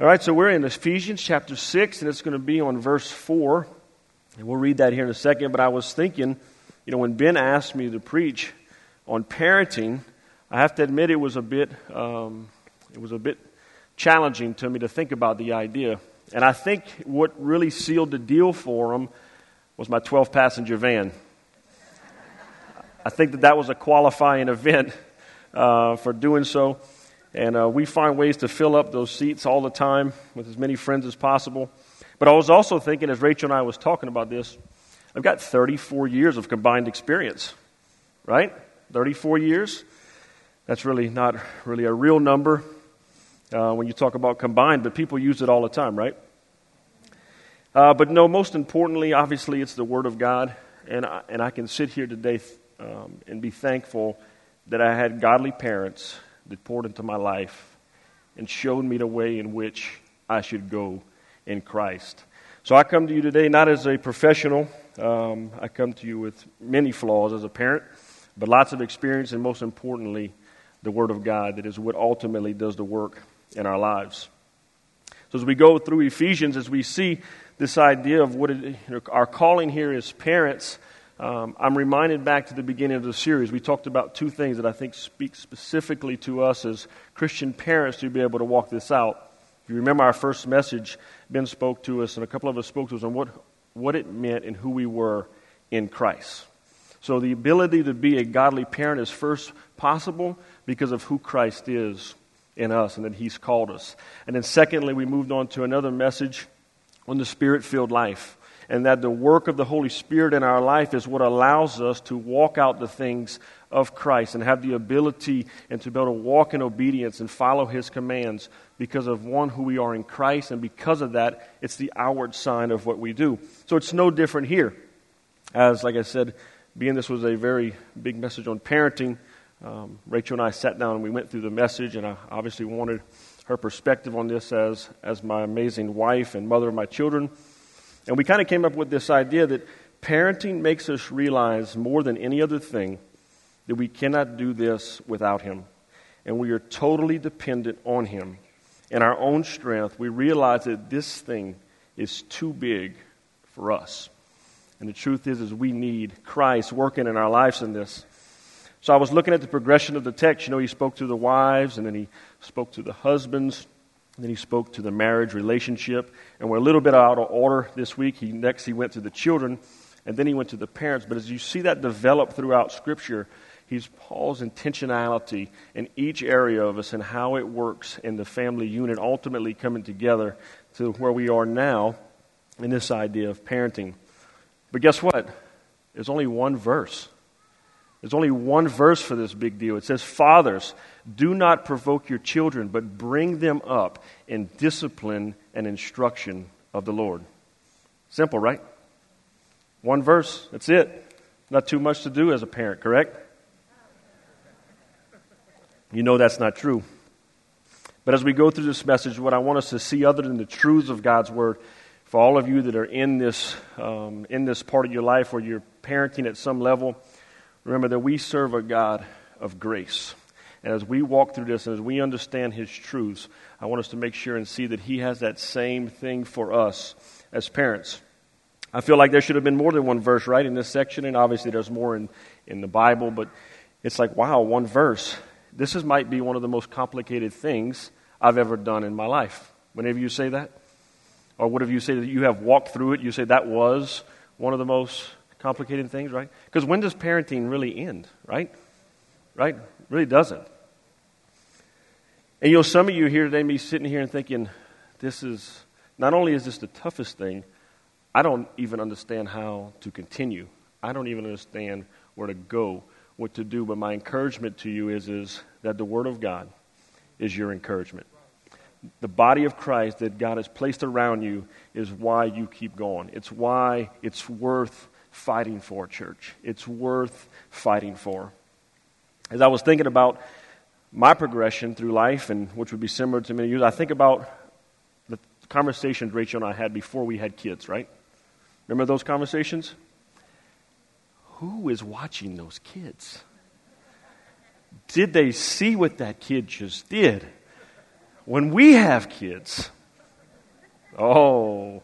All right, so we're in Ephesians chapter 6, and it's going to be on verse 4. And we'll read that here in a second. But I was thinking, you know, when Ben asked me to preach on parenting, I have to admit it was a bit, um, it was a bit challenging to me to think about the idea. And I think what really sealed the deal for him was my 12 passenger van. I think that that was a qualifying event uh, for doing so. And uh, we find ways to fill up those seats all the time with as many friends as possible. But I was also thinking, as Rachel and I was talking about this, I've got 34 years of combined experience, right? 34 years. That's really not really a real number uh, when you talk about combined, but people use it all the time, right? Uh, but no, most importantly, obviously, it's the Word of God. And I, and I can sit here today um, and be thankful that I had godly parents that poured into my life and showed me the way in which I should go in Christ. So I come to you today not as a professional. Um, I come to you with many flaws as a parent, but lots of experience, and most importantly, the Word of God that is what ultimately does the work in our lives. So as we go through Ephesians, as we see this idea of what it, our calling here as parents, um, I'm reminded back to the beginning of the series. We talked about two things that I think speak specifically to us as Christian parents to be able to walk this out. If you remember our first message, Ben spoke to us, and a couple of us spoke to us on what, what it meant and who we were in Christ. So the ability to be a godly parent is first possible because of who Christ is in us and that He's called us. And then, secondly, we moved on to another message on the spirit filled life and that the work of the Holy Spirit in our life is what allows us to walk out the things of Christ and have the ability and to be able to walk in obedience and follow His commands because of one, who we are in Christ, and because of that, it's the outward sign of what we do. So it's no different here. As, like I said, being this was a very big message on parenting, um, Rachel and I sat down and we went through the message, and I obviously wanted her perspective on this as, as my amazing wife and mother of my children. And we kind of came up with this idea that parenting makes us realize more than any other thing that we cannot do this without Him. And we are totally dependent on Him. In our own strength, we realize that this thing is too big for us. And the truth is, is we need Christ working in our lives in this. So I was looking at the progression of the text. You know, he spoke to the wives, and then he spoke to the husbands. Then he spoke to the marriage relationship, and we're a little bit out of order this week. He next he went to the children, and then he went to the parents. But as you see that develop throughout Scripture, he's Paul's intentionality in each area of us and how it works in the family unit, ultimately coming together to where we are now in this idea of parenting. But guess what? There's only one verse. There's only one verse for this big deal. It says, Fathers, do not provoke your children, but bring them up in discipline and instruction of the Lord. Simple, right? One verse, that's it. Not too much to do as a parent, correct? You know that's not true. But as we go through this message, what I want us to see, other than the truths of God's Word, for all of you that are in this, um, in this part of your life where you're parenting at some level, Remember that we serve a God of grace. And as we walk through this and as we understand His truths, I want us to make sure and see that He has that same thing for us as parents. I feel like there should have been more than one verse, right, in this section, and obviously there's more in, in the Bible, but it's like, wow, one verse. This is, might be one of the most complicated things I've ever done in my life. Whenever you say that? Or whatever you say that you have walked through it, you say that was one of the most complicated things, right? Because when does parenting really end, right? Right? Really doesn't. And you know, some of you here today may be sitting here and thinking, this is, not only is this the toughest thing, I don't even understand how to continue. I don't even understand where to go, what to do. But my encouragement to you is, is that the Word of God is your encouragement. The body of Christ that God has placed around you is why you keep going. It's why it's worth fighting for, church. It's worth fighting for. As I was thinking about my progression through life, and which would be similar to many of you, I think about the conversations Rachel and I had before we had kids, right? Remember those conversations? Who is watching those kids? Did they see what that kid just did? When we have kids, Oh,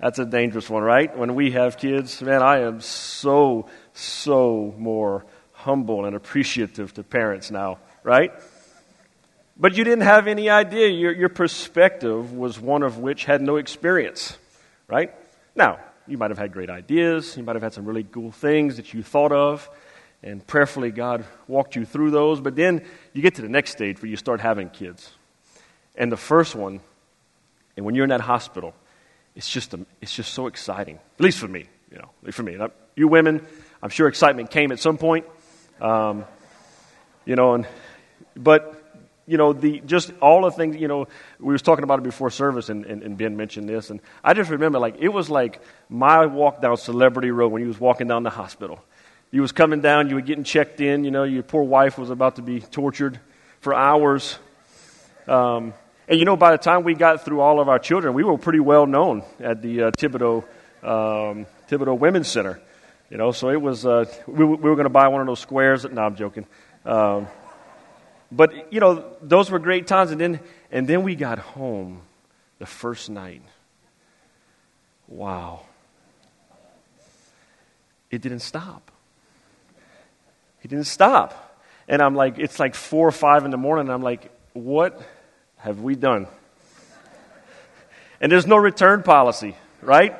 that's a dangerous one, right? When we have kids, man, I am so, so more humble and appreciative to parents now, right? But you didn't have any idea. Your, your perspective was one of which had no experience, right? Now, you might have had great ideas. You might have had some really cool things that you thought of. And prayerfully, God walked you through those. But then you get to the next stage where you start having kids. And the first one, and when you're in that hospital, it's just, a, it's just so exciting. At least for me, you know, for me. You women, I'm sure excitement came at some point. Um, you know, and, but you know, the, just all the things, you know, we was talking about it before service, and, and, and, Ben mentioned this, and I just remember, like, it was like my walk down Celebrity Road when he was walking down the hospital. You was coming down, you were getting checked in, you know, your poor wife was about to be tortured for hours. Um, and, you know, by the time we got through all of our children, we were pretty well known at the uh, Thibodaux, um, Thibodaux Women's Center. You know, so it was, uh, we, we were going to buy one of those squares. No, I'm joking. Um, but, you know, those were great times. And then, and then we got home the first night. Wow. It didn't stop. It didn't stop. And I'm like, it's like four or five in the morning. And I'm like, what have we done? And there's no return policy, right?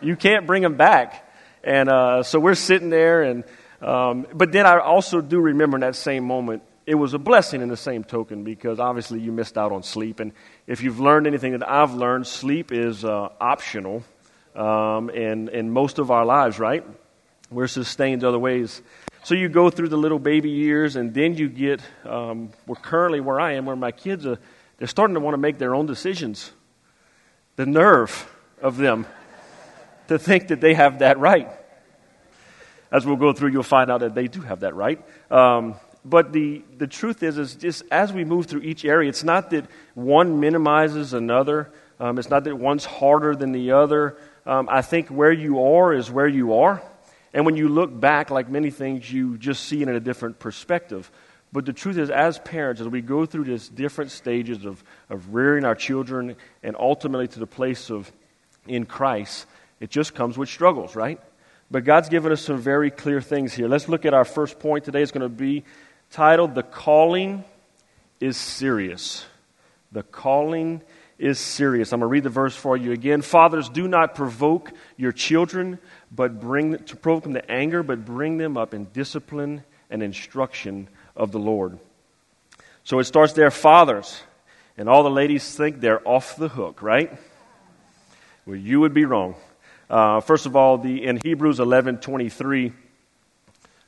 You can't bring them back. And uh, so we're sitting there, and um, but then I also do remember in that same moment it was a blessing in the same token because obviously you missed out on sleep. And if you've learned anything that I've learned, sleep is uh, optional um, in, in most of our lives, right? We're sustained other ways. So you go through the little baby years, and then you get, um, we're currently where I am, where my kids are, they're starting to want to make their own decisions. The nerve of them to think that they have that right. As we'll go through, you'll find out that they do have that right. Um, but the, the truth is, is just as we move through each area, it's not that one minimizes another. Um, it's not that one's harder than the other. Um, I think where you are is where you are. And when you look back, like many things, you just see it in a different perspective. But the truth is, as parents, as we go through these different stages of, of rearing our children and ultimately to the place of in Christ, it just comes with struggles, right? But God's given us some very clear things here. Let's look at our first point today. It's going to be titled The Calling is Serious. The Calling is Serious. I'm going to read the verse for you again. Fathers, do not provoke your children, but bring to provoke them to anger, but bring them up in discipline and instruction of the Lord. So it starts there, fathers. And all the ladies think they're off the hook, right? Well, you would be wrong. Uh, first of all, the, in Hebrews 11:23,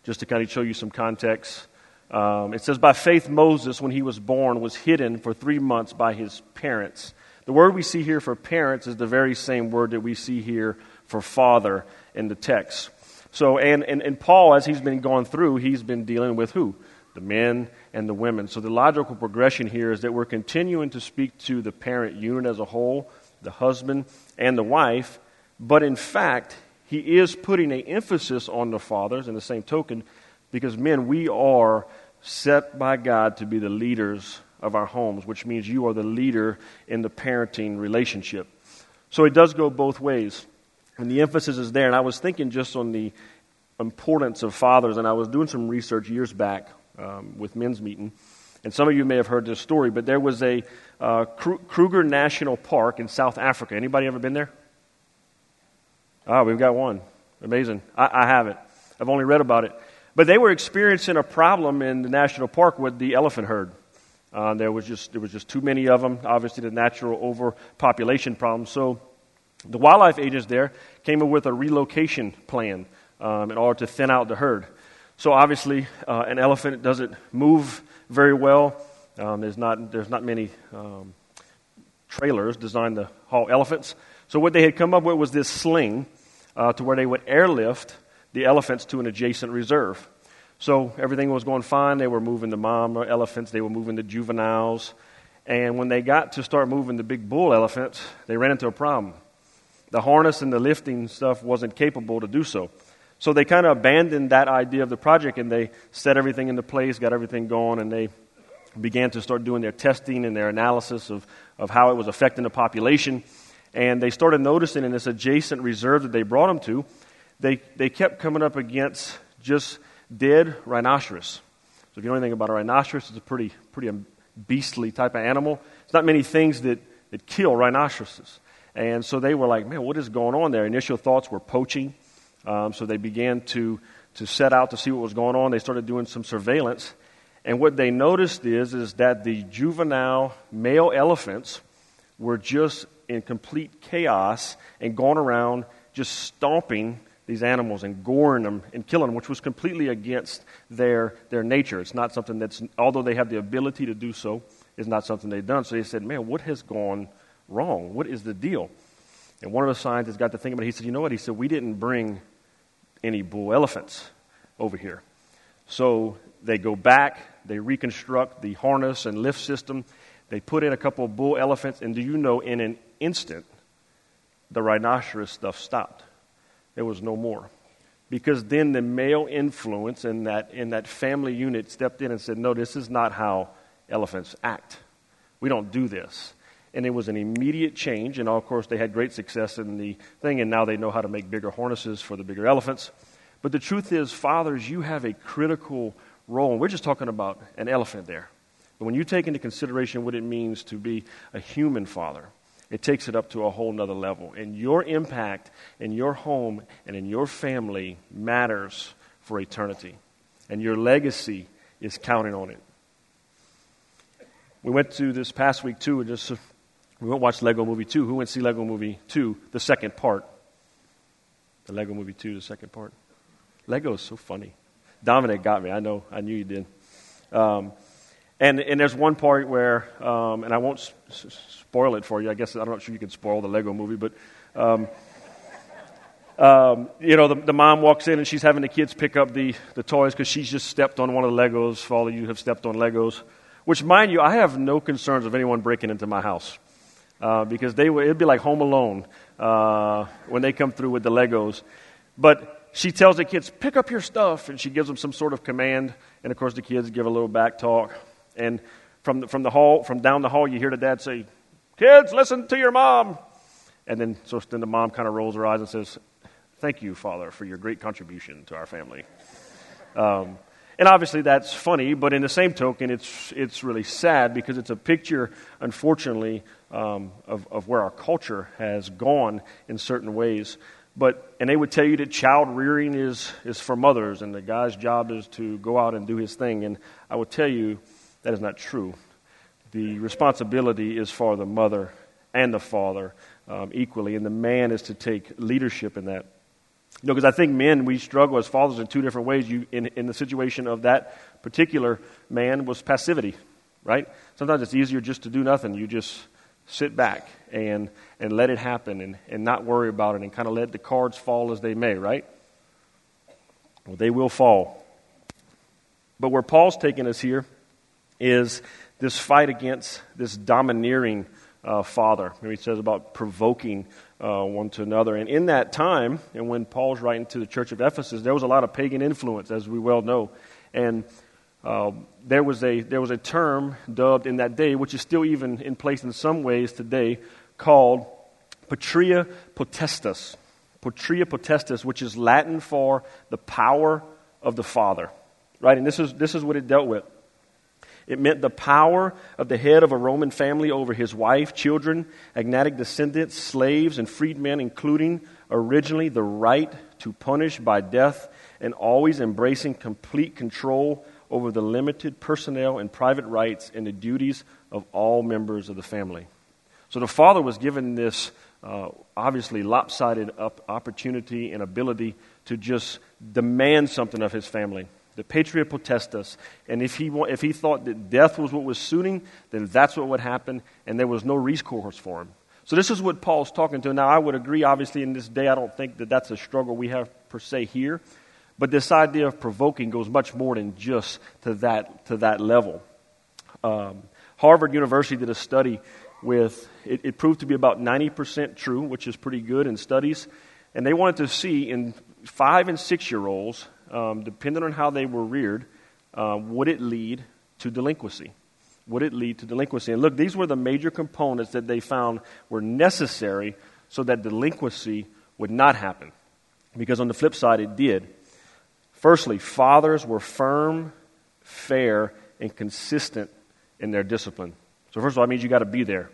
just to kind of show you some context, um, it says, By faith, Moses, when he was born, was hidden for three months by his parents. The word we see here for parents is the very same word that we see here for father in the text. So, and, and, and Paul, as he's been going through, he's been dealing with who? The men and the women. So the logical progression here is that we're continuing to speak to the parent unit as a whole, the husband and the wife, but in fact, he is putting an emphasis on the fathers in the same token because men, we are set by God to be the leaders of our homes, which means you are the leader in the parenting relationship. So it does go both ways. And the emphasis is there. And I was thinking just on the importance of fathers, and I was doing some research years back um, with men's meeting. And some of you may have heard this story, but there was a uh, Kruger National Park in South Africa. Anybody ever been there? Ah, we've got one. Amazing. I, I haven't. I've only read about it. But they were experiencing a problem in the national park with the elephant herd. Uh, there was just there was just too many of them. Obviously, the natural overpopulation problem. So, the wildlife agents there came up with a relocation plan um, in order to thin out the herd. So, obviously, uh, an elephant doesn't move very well. Um, there's not there's not many um, trailers designed to haul elephants. So, what they had come up with was this sling uh, to where they would airlift the elephants to an adjacent reserve. So everything was going fine. They were moving the mom elephants, they were moving the juveniles. And when they got to start moving the big bull elephants, they ran into a problem. The harness and the lifting stuff wasn't capable to do so. So they kind of abandoned that idea of the project and they set everything into place, got everything going, and they began to start doing their testing and their analysis of, of how it was affecting the population. And they started noticing in this adjacent reserve that they brought them to, they, they kept coming up against just dead rhinoceros. So if you know anything about a rhinoceros, it's a pretty, pretty um, beastly type of animal. It's not many things that, that kill rhinoceroses. And so they were like, man, what is going on there? Initial thoughts were poaching. Um, so they began to, to set out to see what was going on. They started doing some surveillance. And what they noticed is, is that the juvenile male elephants were just in complete chaos and going around just stomping these animals and goring them and killing them, which was completely against their, their nature. It's not something that's, although they have the ability to do so, is not something they've done. So they said, man, what has gone wrong? What is the deal? And one of the scientists got to think about it. He said, you know what? He said, we didn't bring any bull elephants over here. So they go back, they reconstruct the harness and lift system, they put in a couple of bull elephants, and do you know, in an instant, the rhinoceros stuff stopped. There was no more. Because then the male influence in that, in that family unit stepped in and said, No, this is not how elephants act. We don't do this. And it was an immediate change. And of course, they had great success in the thing, and now they know how to make bigger harnesses for the bigger elephants. But the truth is, fathers, you have a critical role. And we're just talking about an elephant there. But when you take into consideration what it means to be a human father, it takes it up to a whole nother level. And your impact in your home and in your family matters for eternity. And your legacy is counting on it. We went to this past week too, and just we went watch Lego Movie 2. Who went to see Lego Movie 2, the second part? The Lego Movie 2, the second part. Lego is so funny. Dominic got me. I know. I knew you did. Um, and, and there's one part where, um, and I won't s- spoil it for you. I guess I'm not know sure you can spoil the Lego movie, but um, um, you know, the, the, mom walks in and she's having the kids pick up the, the toys because she's just stepped on one of the Legos. For all of you have stepped on Legos, which, mind you, I have no concerns of anyone breaking into my house uh, because they it'd be like Home Alone uh, when they come through with the Legos. But she tells the kids, pick up your stuff, and she gives them some sort of command. And of course, the kids give a little back talk. And from the, from the hall, from down the hall, you hear the dad say, Kids, listen to your mom. And then, so then the mom kind of rolls her eyes and says, Thank you, Father, for your great contribution to our family. Um, and obviously that's funny, but in the same token, it's, it's really sad because it's a picture, unfortunately, um, of, of where our culture has gone in certain ways. But, and they would tell you that child rearing is, is for mothers and the guy's job is to go out and do his thing. And I would tell you that is not true. The responsibility is for the mother and the father um, equally, and the man is to take leadership in that. You know, because I think men, we struggle as fathers in two different ways. You, in, in the situation of that particular man, was passivity, right? Sometimes it's easier just to do nothing. You just sit back and, and let it happen and, and not worry about it and kind of let the cards fall as they may, right? Well, they will fall. But where Paul's taking us here is this fight against this domineering uh, father. He says about provoking uh, one to another. And in that time, and when Paul's writing to the church of Ephesus, there was a lot of pagan influence, as we well know. And uh, there, was a, there was a term dubbed in that day, which is still even in place in some ways today, called patria potestas. Patria potestas, which is Latin for the power of the Father. Right? And this is, this is what it dealt with. It meant the power of the head of a Roman family over his wife, children, agnatic descendants, slaves, and freedmen, including originally the right to punish by death and always embracing complete control over the limited personnel and private rights and the duties of all members of the family. So the father was given this uh, obviously lopsided opportunity and ability to just demand something of his family the patria potestas. And if he, if he thought that death was what was suiting, then that's what would happen, and there was no recourse for him. So this is what Paul's talking to. Now, I would agree, obviously, in this day, I don't think that that's a struggle we have per se here. But this idea of provoking goes much more than just to that, to that level. Um, Harvard University did a study with, it, it proved to be about 90% true, which is pretty good in studies. And they wanted to see in five and six year olds um, depending on how they were reared, uh, would it lead to delinquency? would it lead to delinquency? And look, these were the major components that they found were necessary so that delinquency would not happen. Because on the flip side, it did. Firstly, fathers were firm, fair, and consistent in their discipline. So, first of all, that means you got to be there.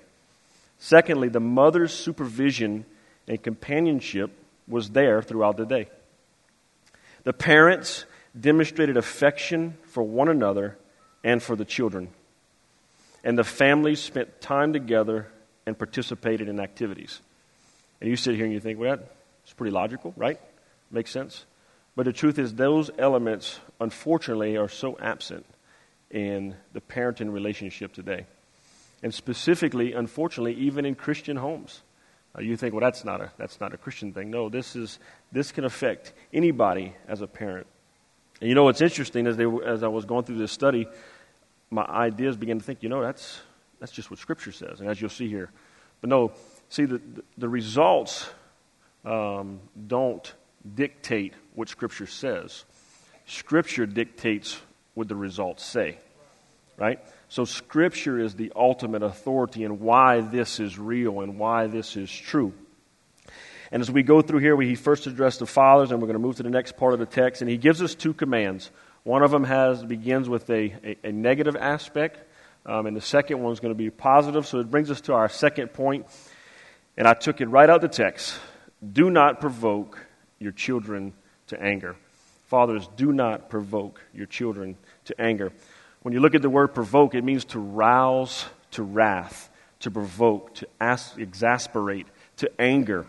Secondly, the mother's supervision and companionship was there throughout the day. The parents demonstrated affection for one another and for the children. And the families spent time together and participated in activities. And you sit here and you think, well, that's pretty logical, right? Makes sense. But the truth is, those elements, unfortunately, are so absent in the parenting relationship today. And specifically, unfortunately, even in Christian homes. Uh, you think, well, that's not, a, that's not a Christian thing. No, this, is, this can affect anybody as a parent. And you know what's interesting as, they, as I was going through this study, my ideas began to think, you know, that's, that's just what Scripture says, and as you'll see here. But no, see, the, the results um, don't dictate what Scripture says. Scripture dictates what the results say, right? So, Scripture is the ultimate authority in why this is real and why this is true. And as we go through here, we, he first addressed the fathers, and we're going to move to the next part of the text. And he gives us two commands. One of them has begins with a, a, a negative aspect, um, and the second one is going to be positive. So it brings us to our second point, and I took it right out the text. Do not provoke your children to anger. Fathers, do not provoke your children to anger. When you look at the word provoke, it means to rouse to wrath, to provoke, to ask, exasperate, to anger.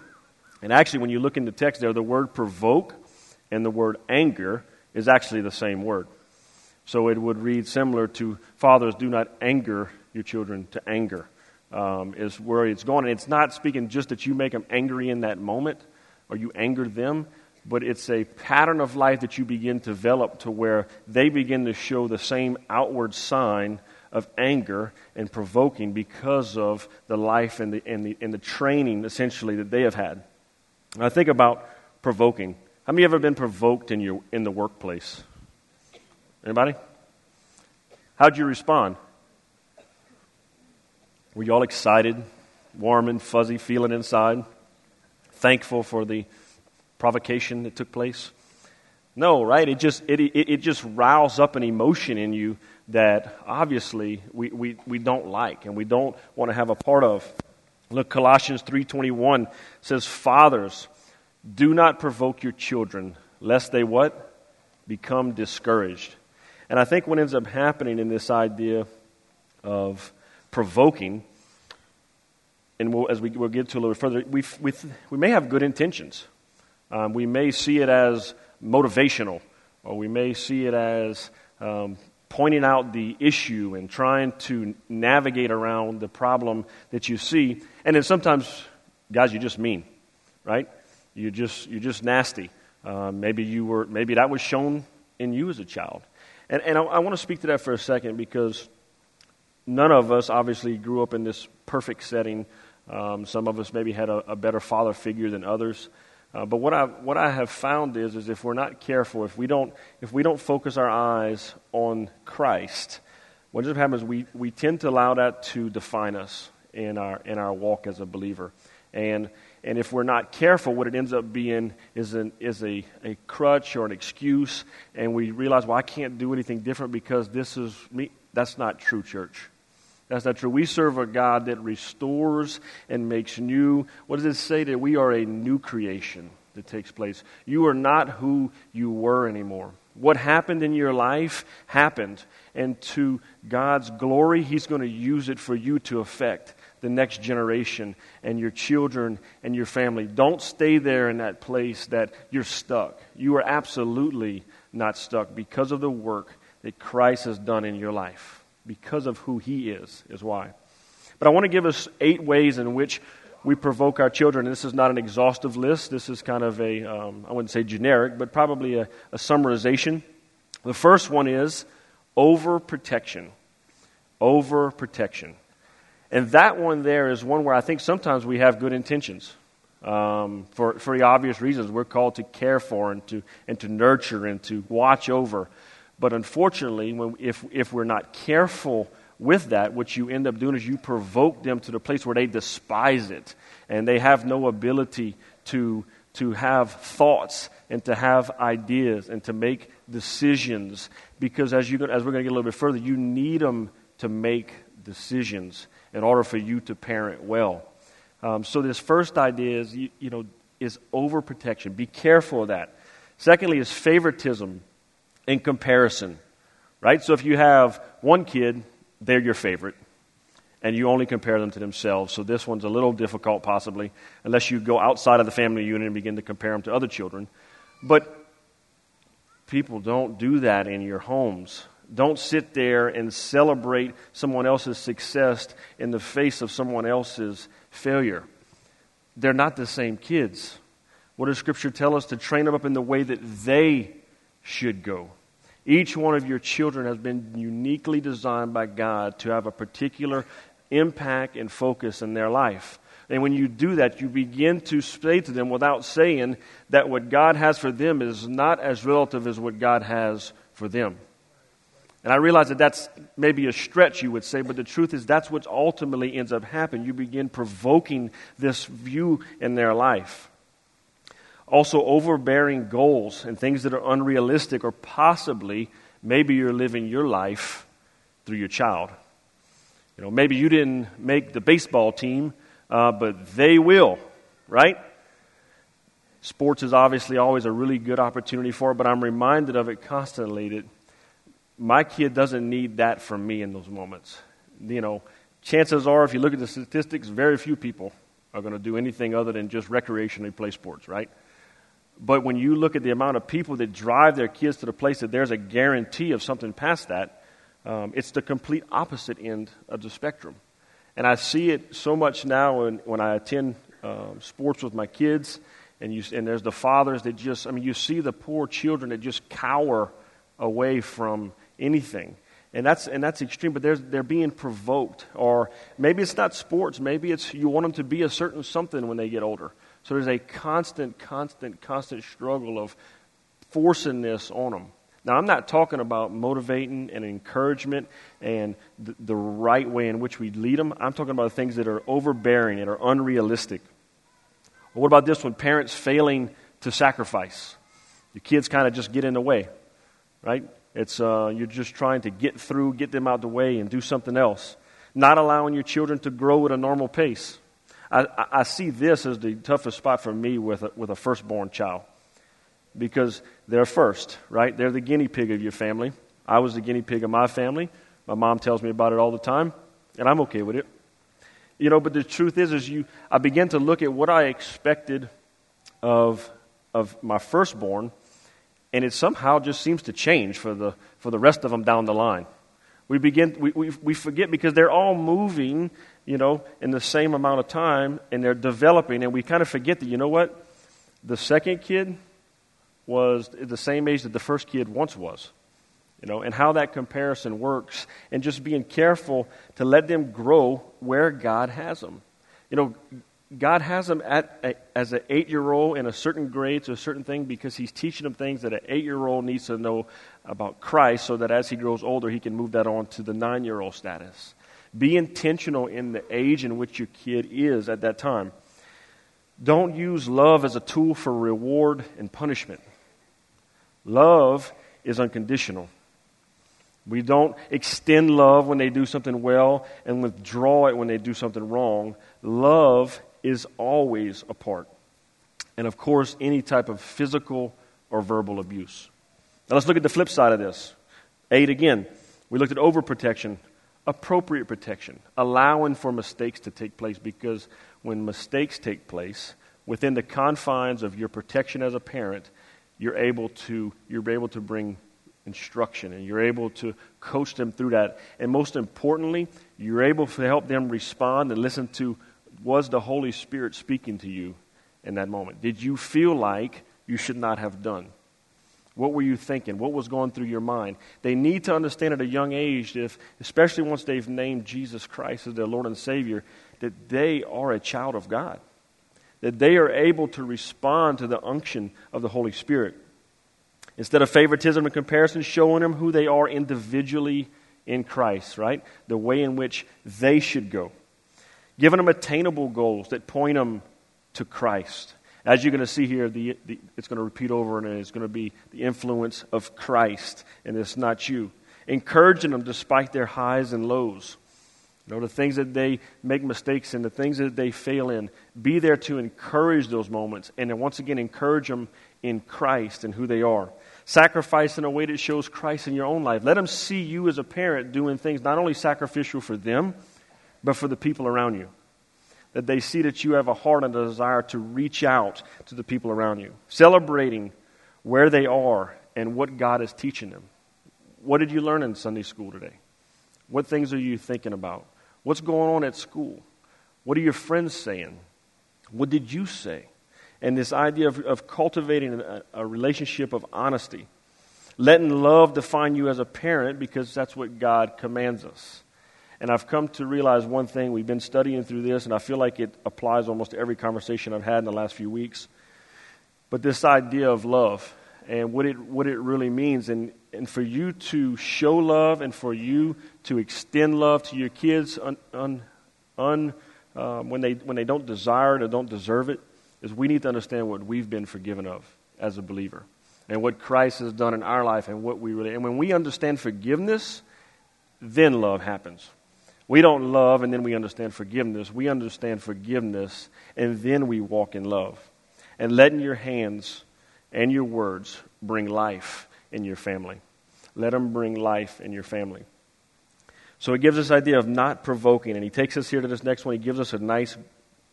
And actually, when you look in the text there, the word provoke and the word anger is actually the same word. So it would read similar to fathers, do not anger your children to anger, um, is where it's going. And it's not speaking just that you make them angry in that moment or you anger them, but it's a pattern of life that you begin to develop to where they begin to show the same outward sign of anger and provoking because of the life and the, and the, and the training, essentially, that they have had. I think about provoking. How many of you ever been provoked in, your, in the workplace? Anybody? How'd you respond? Were you all excited, warm and fuzzy, feeling inside? Thankful for the provocation that took place? No, right? It just, it, it, it just riles up an emotion in you that obviously we, we, we don't like and we don't want to have a part of. Look, Colossians 3.21 says, Fathers, do not provoke your children, lest they what? Become discouraged. And I think what ends up happening in this idea of provoking, and we'll, as we, we, will get to a little further, we, we, we may have good intentions. Um, we may see it as motivational, or we may see it as um, pointing out the issue and trying to navigate around the problem that you see. And then sometimes, guys, you just mean, right? you just you're just nasty. Uh, maybe you were maybe that was shown in you as a child, and and I, I want to speak to that for a second because none of us obviously grew up in this perfect setting. Um, some of us maybe had a, a better father figure than others. Uh, but what I what I have found is is if we're not careful, if we don't if we don't focus our eyes on Christ, what ends up is we, we tend to allow that to define us in our in our walk as a believer. And and if we're not careful, what it ends up being is, an, is a, a crutch or an excuse, and we realize, well, I can't do anything different because this is me. That's not true, church. That's not true. We serve a God that restores and makes new. What does it say? That we are a new creation that takes place. You are not who you were anymore. What happened in your life happened. And to God's glory, He's going to use it for you to affect the next generation and your children and your family. Don't stay there in that place that you're stuck. You are absolutely not stuck because of the work that Christ has done in your life, because of who He is, is why. But I want to give us eight ways in which we provoke our children. This is not an exhaustive list. This is kind of a um, I wouldn't say generic, but probably a, a summarization. The first one is overprotection. Overprotection. And that one there is one where I think sometimes we have good intentions. Um, for, for the obvious reasons. We're called to care for and to, and to nurture and to watch over. But unfortunately, when, if, if we're not careful with that, what you end up doing is you provoke them to the place where they despise it and they have no ability to, to have thoughts and to have ideas and to make decisions. Because as, you, as we're going to get a little bit further, you need them to make decisions in order for you to parent well. Um, so this first idea is, you, you know, is overprotection. Be careful of that. Secondly, is favoritism in comparison, right? So if you have one kid, they're your favorite, and you only compare them to themselves. So this one's a little difficult, possibly, unless you go outside of the family unit and begin to compare them to other children. But people don't do that in your homes. Don't sit there and celebrate someone else's success in the face of someone else's failure. They're not the same kids. What does Scripture tell us? To train them up in the way that they should go. Each one of your children has been uniquely designed by God to have a particular impact and focus in their life. And when you do that, you begin to say to them without saying that what God has for them is not as relative as what God has for them. And I realize that that's maybe a stretch, you would say, but the truth is that's what ultimately ends up happening. You begin provoking this view in their life. Also, overbearing goals and things that are unrealistic, or possibly maybe you're living your life through your child. You know, maybe you didn't make the baseball team, uh, but they will, right? Sports is obviously always a really good opportunity for it, but I'm reminded of it constantly that my kid doesn't need that from me in those moments. You know, chances are, if you look at the statistics, very few people are going to do anything other than just recreationally play sports, right? But when you look at the amount of people that drive their kids to the place that there's a guarantee of something past that, um, it's the complete opposite end of the spectrum. And I see it so much now when, when I attend um, sports with my kids, and, you, and there's the fathers that just, I mean, you see the poor children that just cower away from anything. And that's, and that's extreme, but they're, they're being provoked. Or maybe it's not sports, maybe it's you want them to be a certain something when they get older. So there's a constant, constant, constant struggle of forcing this on them. Now, I'm not talking about motivating and encouragement and the, the right way in which we lead them. I'm talking about things that are overbearing and are unrealistic. Or what about this one? Parents failing to sacrifice. The kids kind of just get in the way, right? It's, uh, you're just trying to get through, get them out the way, and do something else. Not allowing your children to grow at a normal pace. I, I see this as the toughest spot for me with a, with a firstborn child because they're first, right? They're the guinea pig of your family. I was the guinea pig of my family. My mom tells me about it all the time, and I'm okay with it. You know, but the truth is, is you, I began to look at what I expected of, of my firstborn and it somehow just seems to change for the, for the rest of them down the line. We begin, we, we, we forget because they're all moving, you know, in the same amount of time and they're developing, and we kind of forget that, you know what? The second kid was the same age that the first kid once was, you know, and how that comparison works, and just being careful to let them grow where God has them. You know, God has them at a, as an eight year old in a certain grade to a certain thing because He's teaching them things that an eight year old needs to know about Christ so that as he grows older, he can move that on to the nine year old status. Be intentional in the age in which your kid is at that time. Don't use love as a tool for reward and punishment. Love is unconditional. We don't extend love when they do something well and withdraw it when they do something wrong. Love is always a part. And of course, any type of physical or verbal abuse. Now let's look at the flip side of this. Eight again. We looked at overprotection, appropriate protection, allowing for mistakes to take place because when mistakes take place, within the confines of your protection as a parent, you're able to, you're able to bring instruction and you're able to coach them through that. And most importantly, you're able to help them respond and listen to was the Holy Spirit speaking to you in that moment? Did you feel like you should not have done? What were you thinking? What was going through your mind? They need to understand at a young age, if, especially once they've named Jesus Christ as their Lord and Savior, that they are a child of God. That they are able to respond to the unction of the Holy Spirit. Instead of favoritism and comparison, showing them who they are individually in Christ, right? The way in which they should go. Giving them attainable goals that point them to Christ. As you're going to see here, the, the, it's going to repeat over and it's going to be the influence of Christ, and it's not you. Encouraging them despite their highs and lows. You know, the things that they make mistakes in, the things that they fail in. Be there to encourage those moments, and then once again, encourage them in Christ and who they are. Sacrifice in a way that shows Christ in your own life. Let them see you as a parent doing things not only sacrificial for them, but for the people around you. That they see that you have a heart and a desire to reach out to the people around you. Celebrating where they are and what God is teaching them. What did you learn in Sunday school today? What things are you thinking about? What's going on at school? What are your friends saying? What did you say? And this idea of, of cultivating a, a relationship of honesty. Letting love define you as a parent because that's what God commands us. And I've come to realize one thing. We've been studying through this, and I feel like it applies almost to every conversation I've had in the last few weeks. But this idea of love and what it, what it really means. And, and for you to show love and for you to extend love to your kids un, un, un, um, when, they, when they don't desire it or don't deserve it, is we need to understand what we've been forgiven of as a believer and what Christ has done in our life and what we really. And when we understand forgiveness, then love happens. We don't love and then we understand forgiveness. We understand forgiveness and then we walk in love. And letting your hands and your words bring life in your family. Let them bring life in your family. So it gives us idea of not provoking. And he takes us here to this next one. He gives us a nice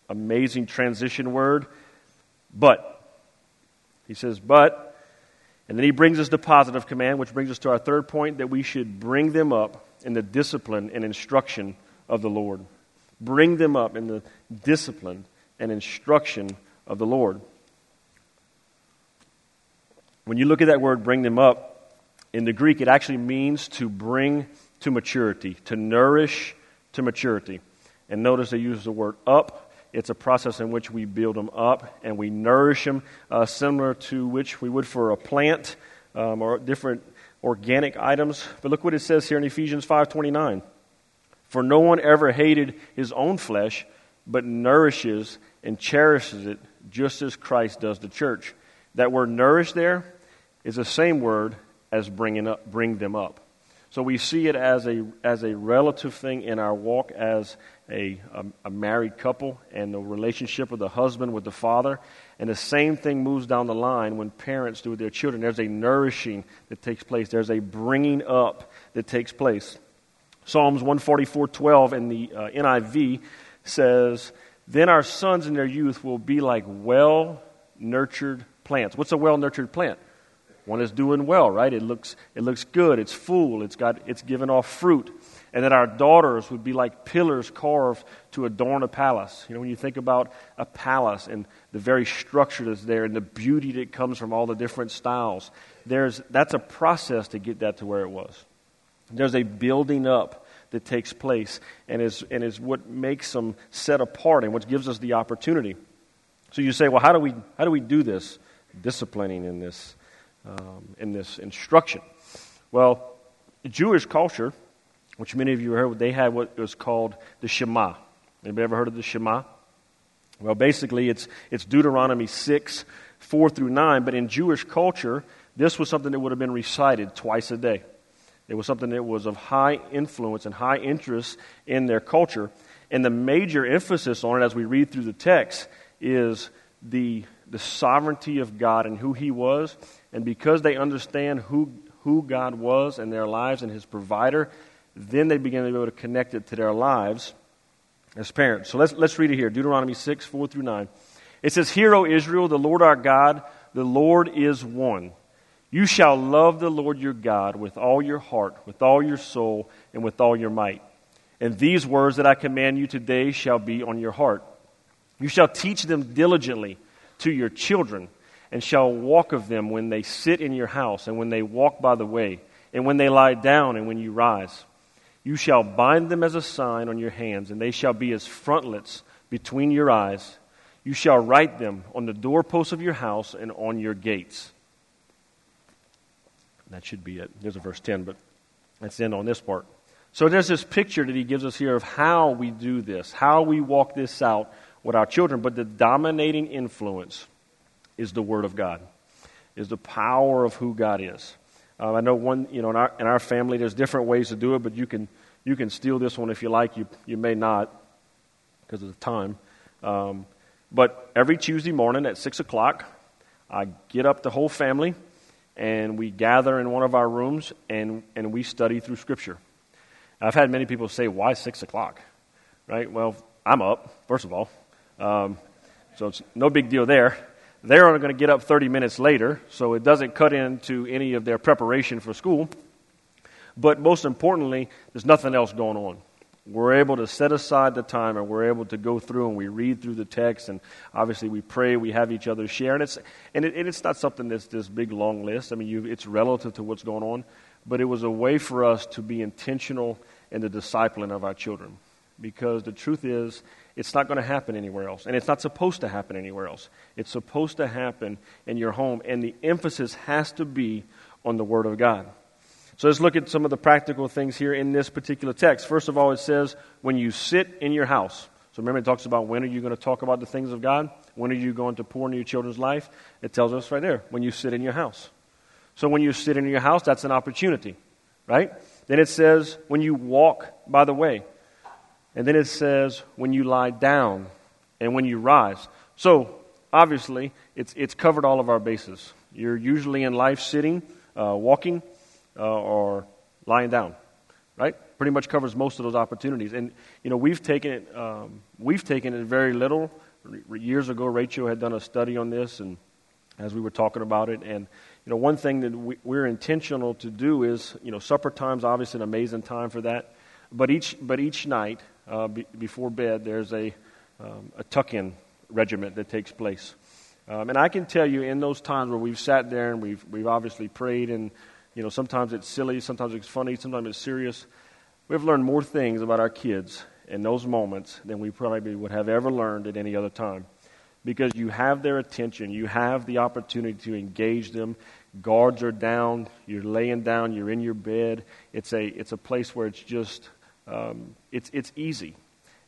amazing transition word, but. He says, but. And then he brings us the positive command, which brings us to our third point that we should bring them up in the discipline and instruction of the Lord. Bring them up in the discipline and instruction of the Lord. When you look at that word, bring them up, in the Greek, it actually means to bring to maturity, to nourish to maturity. And notice they use the word up it's a process in which we build them up and we nourish them, uh, similar to which we would for a plant um, or different organic items. But look what it says here in Ephesians 5:29. For no one ever hated his own flesh, but nourishes and cherishes it just as Christ does the church. That word nourish there is the same word as bringing up, bring them up. So we see it as a, as a relative thing in our walk as a, a, a, married couple and the relationship of the husband with the father. And the same thing moves down the line when parents do with their children. There's a nourishing that takes place, there's a bringing up that takes place. Psalms 144:12 in the uh, NIV says, "Then our sons in their youth will be like well-nurtured plants." What's a well-nurtured plant? One is doing well, right? It looks, it looks good. It's full. It's, got, it's giving off fruit. And that our daughters would be like pillars carved to adorn a palace. You know, when you think about a palace and the very structure that's there and the beauty that comes from all the different styles, there's, that's a process to get that to where it was. There's a building up that takes place and is, and is what makes them set apart and what gives us the opportunity. So you say, well, how do we, how do, we do this? Disciplining in this um, in this instruction. Well, Jewish culture, which many of you heard, they had what was called the Shema. Anybody ever heard of the Shema? Well, basically, it's, it's Deuteronomy 6, 4 through 9, but in Jewish culture, this was something that would have been recited twice a day. It was something that was of high influence and high interest in their culture. And the major emphasis on it as we read through the text is the, the sovereignty of God and who He was and because they understand who, who God was in their lives and his provider, then they begin to be able to connect it to their lives as parents. So let's, let's read it here Deuteronomy 6, 4 through 9. It says, Hear, O Israel, the Lord our God, the Lord is one. You shall love the Lord your God with all your heart, with all your soul, and with all your might. And these words that I command you today shall be on your heart. You shall teach them diligently to your children and shall walk of them when they sit in your house, and when they walk by the way, and when they lie down, and when you rise. You shall bind them as a sign on your hands, and they shall be as frontlets between your eyes. You shall write them on the doorposts of your house and on your gates. That should be it. There's a verse 10, but let's end on this part. So there's this picture that he gives us here of how we do this, how we walk this out with our children. But the dominating influence is the Word of God, is the power of who God is. Uh, I know one, you know, in our, in our family, there's different ways to do it, but you can, you can steal this one if you like. You, you may not because of the time. Um, but every Tuesday morning at 6 o'clock, I get up the whole family and we gather in one of our rooms and, and we study through Scripture. I've had many people say, Why 6 o'clock? Right? Well, I'm up, first of all. Um, so it's no big deal there. They're only going to get up 30 minutes later, so it doesn't cut into any of their preparation for school. But most importantly, there's nothing else going on. We're able to set aside the time and we're able to go through and we read through the text and obviously we pray, we have each other share. And it's, and, it, and it's not something that's this big long list. I mean, it's relative to what's going on. But it was a way for us to be intentional in the discipling of our children. Because the truth is, it's not going to happen anywhere else. And it's not supposed to happen anywhere else. It's supposed to happen in your home. And the emphasis has to be on the Word of God. So let's look at some of the practical things here in this particular text. First of all, it says, when you sit in your house. So remember, it talks about when are you going to talk about the things of God? When are you going to pour into your children's life? It tells us right there, when you sit in your house. So when you sit in your house, that's an opportunity, right? Then it says, when you walk by the way. And then it says, when you lie down and when you rise. So, obviously, it's, it's covered all of our bases. You're usually in life sitting, uh, walking, uh, or lying down, right? Pretty much covers most of those opportunities. And, you know, we've taken it, um, we've taken it very little. Years ago, Rachel had done a study on this, and as we were talking about it, and, you know, one thing that we, we're intentional to do is, you know, supper time's obviously an amazing time for that. But each, but each night, uh, be, before bed, there's a, um, a tuck in regiment that takes place. Um, and I can tell you, in those times where we've sat there and we've, we've obviously prayed, and you know, sometimes it's silly, sometimes it's funny, sometimes it's serious, we've learned more things about our kids in those moments than we probably would have ever learned at any other time. Because you have their attention, you have the opportunity to engage them. Guards are down, you're laying down, you're in your bed. It's a, it's a place where it's just um, it's, it's easy.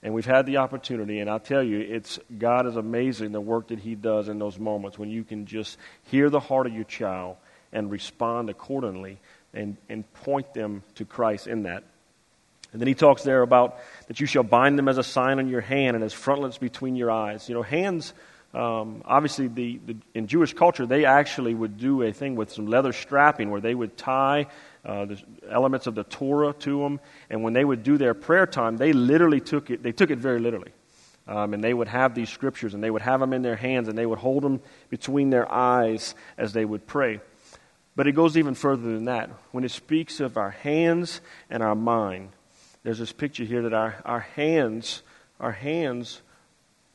And we've had the opportunity, and I'll tell you, it's, God is amazing the work that He does in those moments when you can just hear the heart of your child and respond accordingly and, and point them to Christ in that. And then he talks there about that you shall bind them as a sign on your hand and as frontlets between your eyes. You know, hands, um, obviously, the, the, in Jewish culture, they actually would do a thing with some leather strapping where they would tie uh, the elements of the Torah to them. And when they would do their prayer time, they literally took it, they took it very literally. Um, and they would have these scriptures and they would have them in their hands and they would hold them between their eyes as they would pray. But it goes even further than that. When it speaks of our hands and our mind, there's this picture here that our, our hands, our hands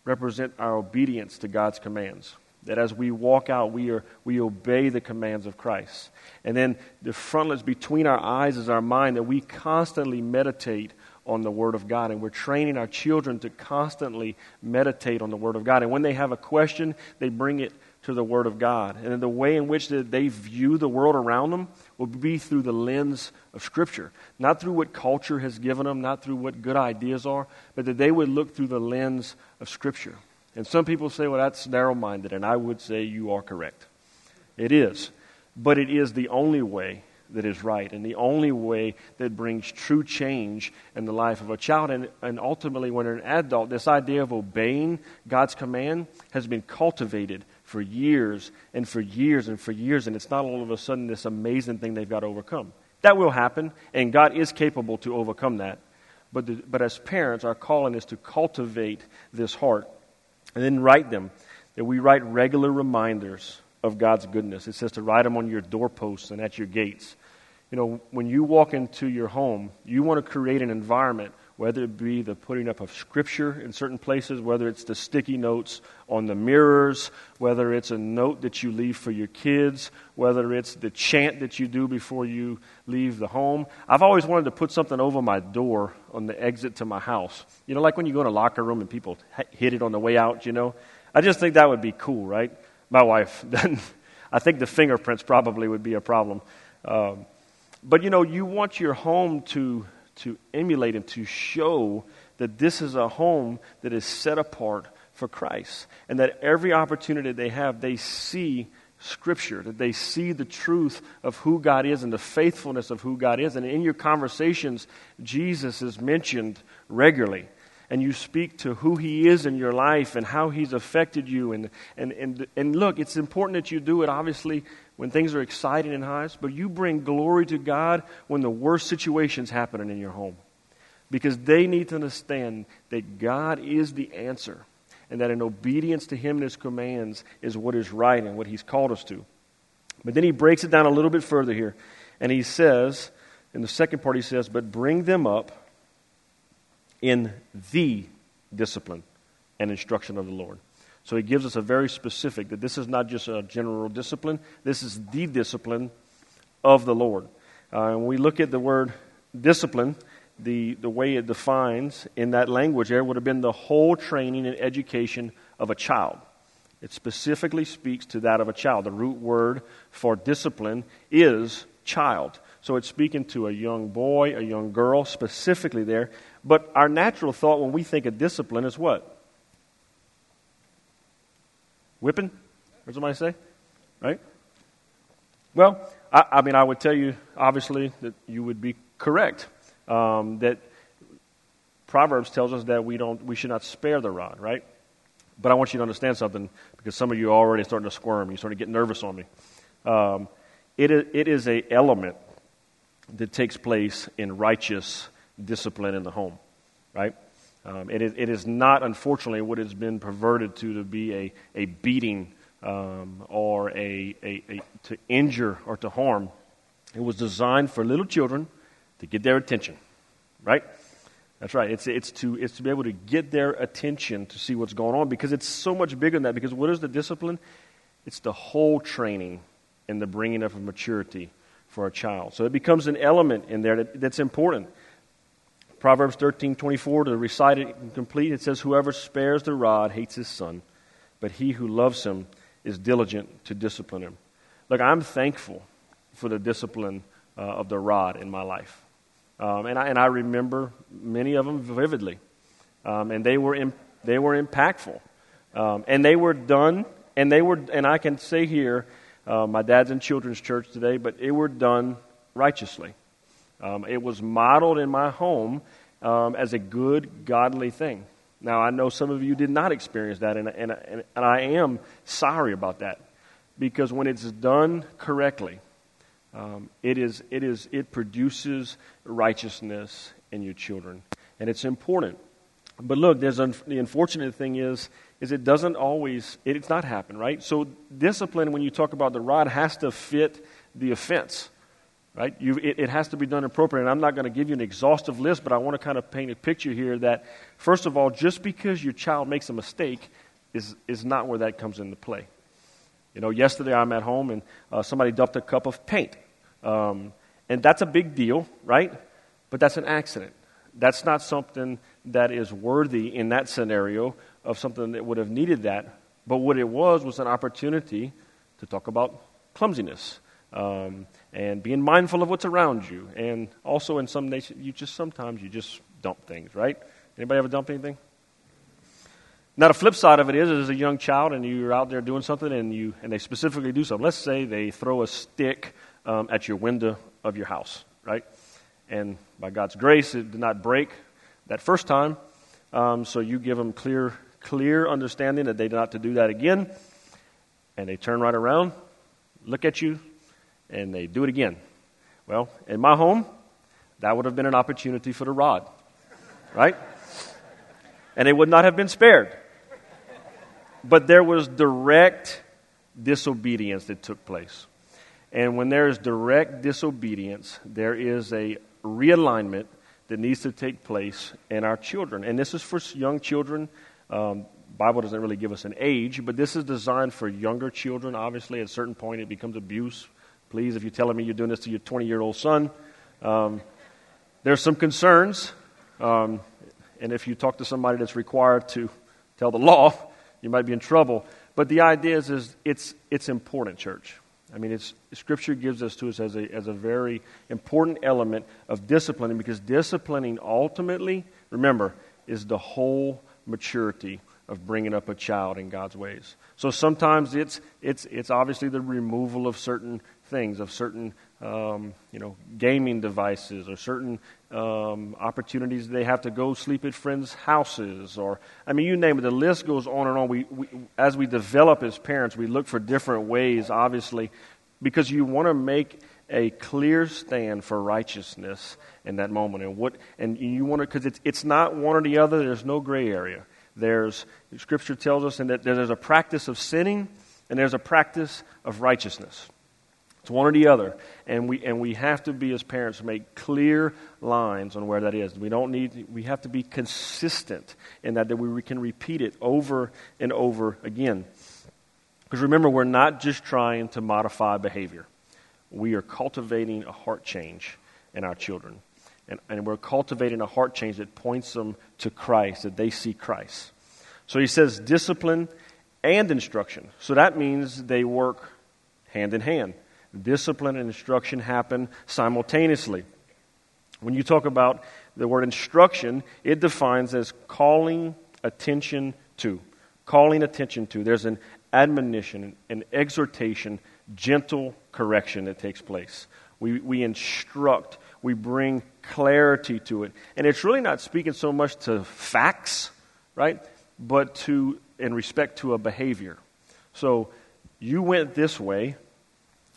represent our obedience to God's commands. That as we walk out, we, are, we obey the commands of Christ. And then the frontlets between our eyes is our mind, that we constantly meditate on the Word of God. And we're training our children to constantly meditate on the Word of God. And when they have a question, they bring it to the Word of God. And the way in which they view the world around them will be through the lens of Scripture. Not through what culture has given them, not through what good ideas are, but that they would look through the lens of Scripture. And some people say, well, that's narrow minded, and I would say you are correct. It is. But it is the only way that is right and the only way that brings true change in the life of a child. And, and ultimately, when an adult, this idea of obeying God's command has been cultivated for years and for years and for years, and it's not all of a sudden this amazing thing they've got to overcome. That will happen, and God is capable to overcome that. But, the, but as parents, our calling is to cultivate this heart and then write them. That we write regular reminders of God's goodness. It says to write them on your doorposts and at your gates. You know, when you walk into your home, you want to create an environment, whether it be the putting up of scripture in certain places, whether it's the sticky notes on the mirrors, whether it's a note that you leave for your kids, whether it's the chant that you do before you leave the home. I've always wanted to put something over my door on the exit to my house. You know, like when you go in a locker room and people hit it on the way out, you know. I just think that would be cool, right? My wife doesn't. I think the fingerprints probably would be a problem. Um, but you know, you want your home to to emulate and to show that this is a home that is set apart for Christ. And that every opportunity they have, they see Scripture, that they see the truth of who God is and the faithfulness of who God is. And in your conversations, Jesus is mentioned regularly. And you speak to who He is in your life and how He's affected you. And, and, and, and look, it's important that you do it, obviously, when things are exciting and highs, but you bring glory to God when the worst situation's happening in your home. Because they need to understand that God is the answer and that in obedience to Him and His commands is what is right and what He's called us to. But then He breaks it down a little bit further here, and He says, in the second part, He says, But bring them up in the discipline and instruction of the Lord. So he gives us a very specific that this is not just a general discipline, this is the discipline of the Lord. Uh, when we look at the word discipline, the, the way it defines in that language there would have been the whole training and education of a child. It specifically speaks to that of a child. The root word for discipline is child. So it's speaking to a young boy, a young girl, specifically there. But our natural thought when we think of discipline is what? Whipping? What somebody say? Right? Well, I, I, mean, I would tell you, obviously, that you would be correct. Um, that Proverbs tells us that we, don't, we should not spare the rod, right? But I want you to understand something because some of you are already starting to squirm. You're starting to get nervous on me. Um, it, is, it is a element that takes place in righteous discipline in the home, right? Um, it, is, it is not, unfortunately, what has been perverted to to be a, a beating um, or a, a, a, to injure or to harm. It was designed for little children to get their attention, right? That's right. It's, it's, to, it's to be able to get their attention to see what's going on because it's so much bigger than that. Because what is the discipline? It's the whole training and the bringing up of maturity for a child. So it becomes an element in there that, that's important. Proverbs 13, 24, to recite it complete, it says, Whoever spares the rod hates his son, but he who loves him is diligent to discipline him. Look, I'm thankful for the discipline uh, of the rod in my life. Um, and, I, and I remember many of them vividly. Um, and they were, they were impactful. Um, and they were done, and they were, and I can say here, uh, my dad's in children's church today, but it were done righteously. Um, it was modeled in my home um, as a good, godly thing. Now, I know some of you did not experience that, and, and, and, I am sorry about that. Because when it's done correctly, um, it, is, it, is, it produces righteousness in your children. And it's important. But look, there's un- the unfortunate thing is, is it doesn't always, it, it's not happen, right? So discipline, when you talk about the rod, has to fit the offense. Right? You, it, it, has to be done appropriately. And I'm not going to give you an exhaustive list, but I want to kind of paint a picture here that, first of all, just because your child makes a mistake is, is not where that comes into play. You know, yesterday I'm at home and uh, somebody dumped a cup of paint. Um, and that's a big deal, right? But that's an accident. That's not something that is worthy in that scenario of something that would have needed that. But what it was was an opportunity to talk about clumsiness um, and being mindful of what's around you. And also, in some nations, you just sometimes you just dump things, right? Anybody ever dump anything? Now, the flip side of it is, as a young child, and you're out there doing something, and you and they specifically do something. Let's say they throw a stick um, at your window of your house, right? And by God's grace, it did not break that first time. Um, so you give them clear, clear understanding that they not to do that again, and they turn right around, look at you, and they do it again. Well, in my home, that would have been an opportunity for the rod, right? And it would not have been spared. But there was direct disobedience that took place. And when there is direct disobedience, there is a realignment that needs to take place in our children. And this is for young children. Um, Bible doesn't really give us an age, but this is designed for younger children. Obviously, at a certain point, it becomes abuse Please, if you're telling me you're doing this to your 20 year old son, um, there's some concerns. Um, and if you talk to somebody that's required to tell the law, you might be in trouble. But the idea is, is it's, it's important, church. I mean, it's, Scripture gives us to us as a, as a very important element of disciplining because disciplining ultimately, remember, is the whole maturity of bringing up a child in God's ways. So sometimes it's, it's, it's obviously the removal of certain things, of certain um, you know, gaming devices or certain um, opportunities they have to go sleep at friends' houses or, I mean, you name it. The list goes on and on. We, we, as we develop as parents, we look for different ways, obviously, because you want to make a clear stand for righteousness in that moment. And, what, and you want to, because it's, it's not one or the other, there's no gray area. There's, Scripture tells us that there's a practice of sinning and there's a practice of righteousness. It's one or the other. And we, and we have to be, as parents, make clear lines on where that is. We don't need, we have to be consistent in that, that we can repeat it over and over again. Because remember, we're not just trying to modify behavior, we are cultivating a heart change in our children. And, and we're cultivating a heart change that points them to Christ, that they see Christ. So he says discipline and instruction. So that means they work hand in hand. Discipline and instruction happen simultaneously. When you talk about the word instruction, it defines as calling attention to. Calling attention to. There's an admonition, an exhortation, gentle correction that takes place. We, we instruct, we bring clarity to it. And it's really not speaking so much to facts, right? But to, in respect to a behavior. So you went this way,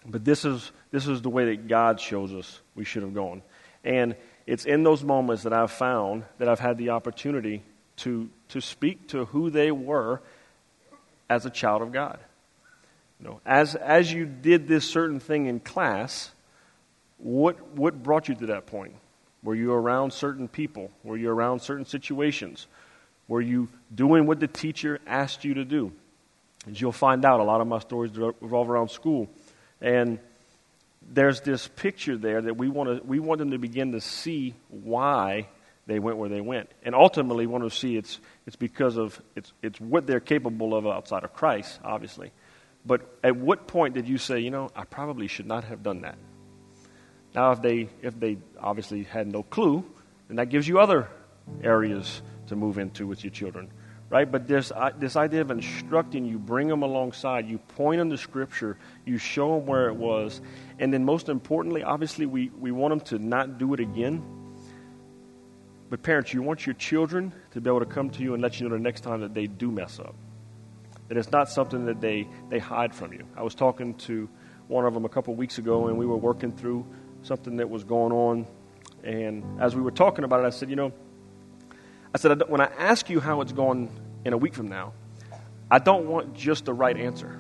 but this is, this is the way that God shows us we should have gone. And it's in those moments that I've found that I've had the opportunity to, to speak to who they were as a child of God. You know, as, as you did this certain thing in class, what, what brought you to that point? Were you around certain people? Were you around certain situations? Were you doing what the teacher asked you to do? As you'll find out, a lot of my stories revolve around school. And there's this picture there that we want, to, we want them to begin to see why they went where they went. And ultimately, want to see it's, it's because of it's, it's what they're capable of outside of Christ, obviously. But at what point did you say, you know, I probably should not have done that? Now, if they, if they obviously had no clue, then that gives you other areas to move into with your children right? But this, uh, this idea of instructing you, bring them alongside, you point them to Scripture, you show them where it was, and then most importantly, obviously, we, we want them to not do it again. But parents, you want your children to be able to come to you and let you know the next time that they do mess up. That it's not something that they, they hide from you. I was talking to one of them a couple weeks ago, and we were working through something that was going on. And as we were talking about it, I said, you know, I said, when I ask you how it's going in a week from now, I don't want just the right answer.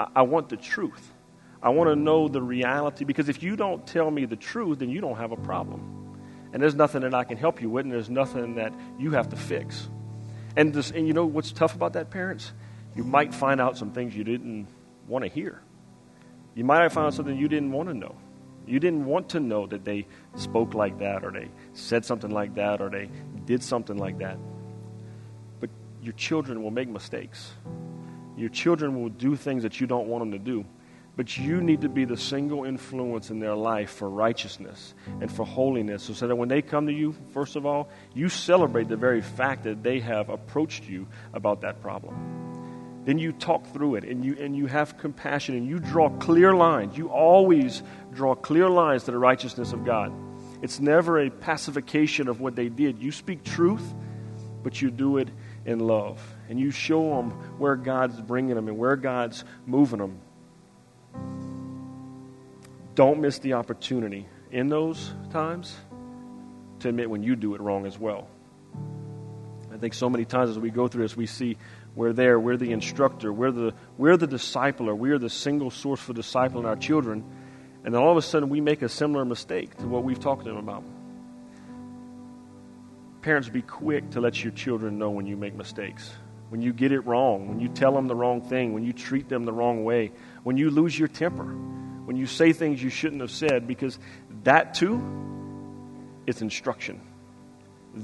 I, I want the truth. I want to know the reality because if you don't tell me the truth, then you don't have a problem. And there's nothing that I can help you with, and there's nothing that you have to fix. And, this, and you know what's tough about that, parents? You might find out some things you didn't want to hear. You might have found something you didn't want to know. You didn't want to know that they spoke like that, or they said something like that, or they did something like that. But your children will make mistakes. Your children will do things that you don't want them to do. But you need to be the single influence in their life for righteousness and for holiness so that when they come to you, first of all, you celebrate the very fact that they have approached you about that problem then you talk through it and you, and you have compassion and you draw clear lines. You always draw clear lines to the righteousness of God. It's never a pacification of what they did. You speak truth, but you do it in love. And you show them where God's bringing them and where God's moving them. Don't miss the opportunity in those times to admit when you do it wrong as well. I think so many times as we go through this, we see we're there. We're the instructor. We're the, we're the discipler. We're the single source for discipling our children. And then all of a sudden, we make a similar mistake to what we've talked to them about. Parents, be quick to let your children know when you make mistakes, when you get it wrong, when you tell them the wrong thing, when you treat them the wrong way, when you lose your temper, when you say things you shouldn't have said, because that too is instruction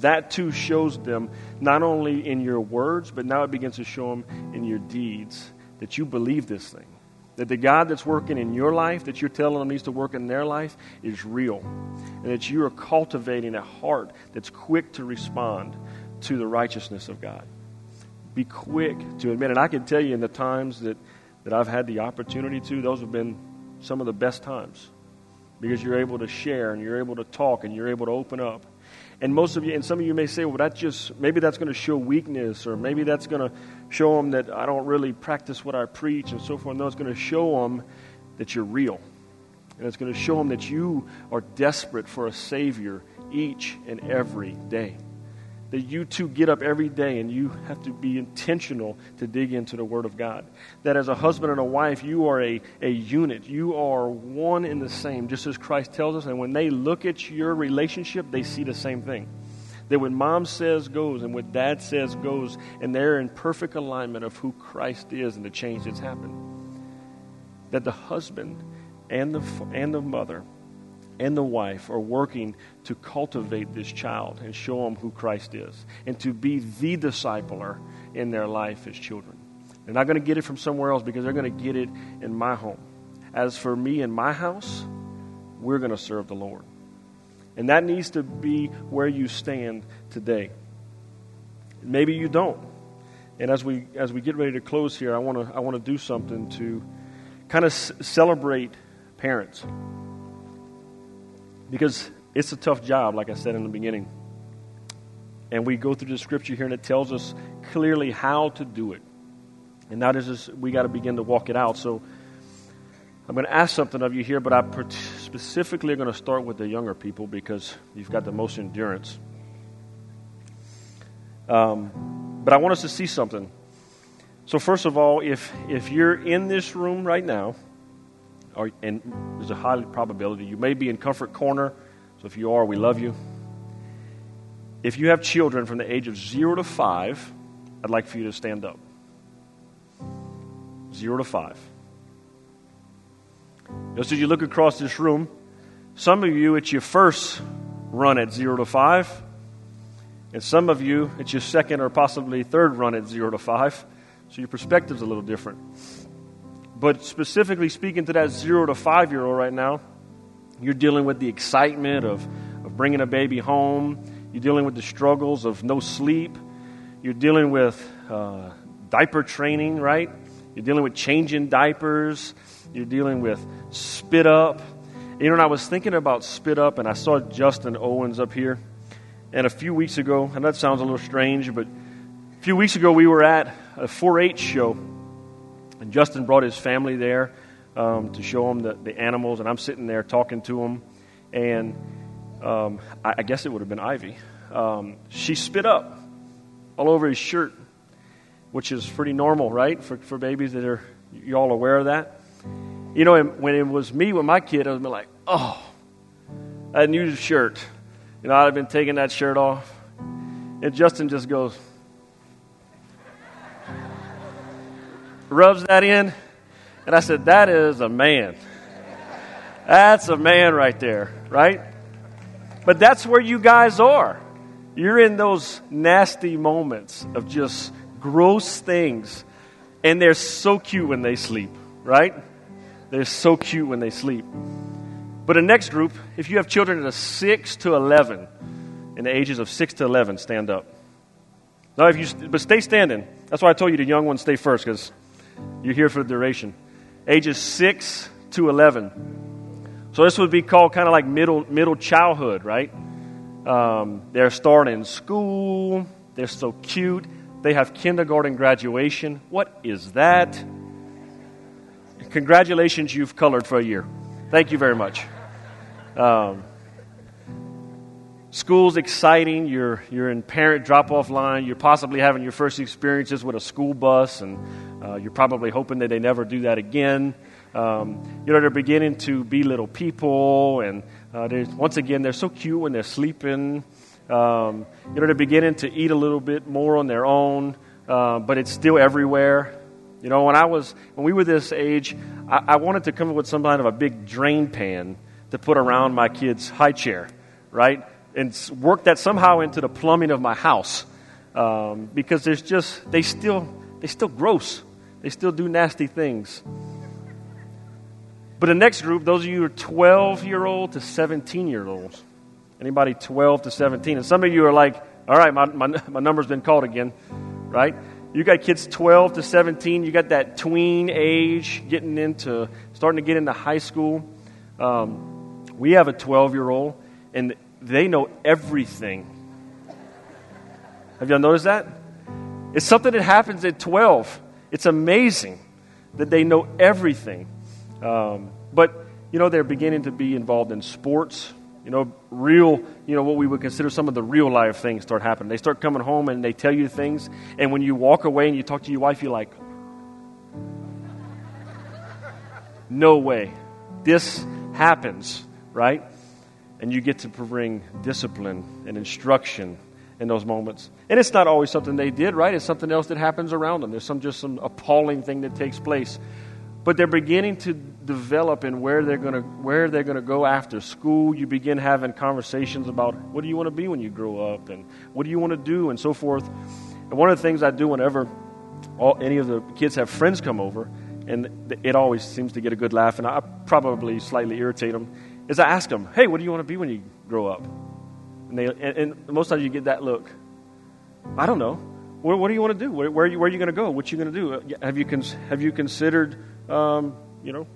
that too shows them not only in your words, but now it begins to show them in your deeds that you believe this thing. that the God that's working in your life, that you're telling them needs to work in their life, is real. And that you are cultivating a heart that's quick to respond to the righteousness of God. Be quick to admit. And I can tell you in the times that, that I've had the opportunity to, those have been some of the best times. Because you're able to share and you're able to talk and you're able to open up. And most of you, and some of you may say, well, that just, maybe that's going to show weakness, or maybe that's going to show them that I don't really practice what I preach, and so forth. No, it's going to show them that you're real. And it's going to show them that you are desperate for a Savior each and every day that you two get up every day and you have to be intentional to dig into the Word of God. That as a husband and a wife, you are a, a unit. You are one in the same, just as Christ tells us. And when they look at your relationship, they see the same thing. That what mom says goes and what dad says goes, and they're in perfect alignment of who Christ is and the change that's happened. That the husband and the, and the mother and the wife are working to cultivate this child and show them who Christ is and to be the discipler in their life as children. They're not going to get it from somewhere else because they're going to get it in my home. As for me and my house, we're going to serve the Lord. And that needs to be where you stand today. Maybe you don't. And as we as we get ready to close here, I want to I want to do something to kind of c- celebrate parents because it's a tough job, like I said in the beginning. And we go through the scripture here, and it tells us clearly how to do it. And is, just, we got to begin to walk it out. So I'm going to ask something of you here, but I specifically going to start with the younger people because you've got the most endurance. Um, but I want us to see something. So first of all, if if you're in this room right now, or, and there's a high probability you may be in comfort corner. So if you are, we love you. If you have children from the age of zero to five, I'd like for you to stand up. Zero to five. Just as you look across this room, some of you, it's your first run at zero to five. And some of you, it's your second or possibly third run at zero to five. So your perspective's a little different. But specifically speaking to that zero to five year old right now, you're dealing with the excitement of, of bringing a baby home. You're dealing with the struggles of no sleep. You're dealing with uh, diaper training, right? You're dealing with changing diapers. You're dealing with spit up. You know, and I was thinking about spit up, and I saw Justin Owens up here. And a few weeks ago, and that sounds a little strange, but a few weeks ago we were at a 4 H show and Justin brought his family there um, to show them the, the animals, and I'm sitting there talking to them. And um, I, I, guess it would have been Ivy. Um, she spit up all over his shirt, which is pretty normal, right, for, for babies that are, you all aware of that? You know, when it was me with my kid, I was like, oh, I that new shirt. You know, I'd have been taking that shirt off. And Justin just goes, rubs that in. And I said, That is a man. That's a man right there, right? But that's where you guys are. You're in those nasty moments of just gross things. And they're so cute when they sleep, right? They're so cute when they sleep. But the next group, if you have children that are 6 to 11, in the ages of 6 to 11, stand up. Now, if you, but stay standing. That's why I told you the young ones stay first, because you're here for the duration. Ages 6 to 11. So this would be called kind of like middle, middle childhood, right? Um, they're starting school. They're so cute. They have kindergarten graduation. What is that? Congratulations, you've colored for a year. Thank you very much. Um, school's exciting. You're, you're in parent drop off line. You're possibly having your first experiences with a school bus and uh, you're probably hoping that they never do that again. Um, you know, they're beginning to be little people, and uh, once again, they're so cute when they're sleeping. Um, you know, they're beginning to eat a little bit more on their own, uh, but it's still everywhere. You know, when I was when we were this age, I, I wanted to come up with some kind of a big drain pan to put around my kid's high chair, right, and work that somehow into the plumbing of my house, um, because there's just they still they still gross. They still do nasty things. But the next group, those of you who are 12 year old to 17 year olds. Anybody 12 to 17? And some of you are like, all right, my, my, my number's been called again, right? You got kids 12 to 17. You got that tween age, getting into, starting to get into high school. Um, we have a 12 year old, and they know everything. Have y'all noticed that? It's something that happens at 12. It's amazing that they know everything. Um, but, you know, they're beginning to be involved in sports. You know, real, you know, what we would consider some of the real life things start happening. They start coming home and they tell you things. And when you walk away and you talk to your wife, you're like, no way. This happens, right? And you get to bring discipline and instruction in those moments. And it's not always something they did, right? It's something else that happens around them. There's some just some appalling thing that takes place. But they're beginning to develop in where they're to where they're to go after school. You begin having conversations about what do you want to be when you grow up and what do you want to do and so forth. And one of the things I do whenever all, any of the kids have friends come over, and it always seems to get a good laugh, and I probably slightly irritate them, is I ask them, "Hey, what do you want to be when you grow up?" And, and, most times you get that look. I don't know. What, what do you want to do? Where, where, are you, you going to go? What you going to do? Uh, have you, cons- have you considered, um, you know,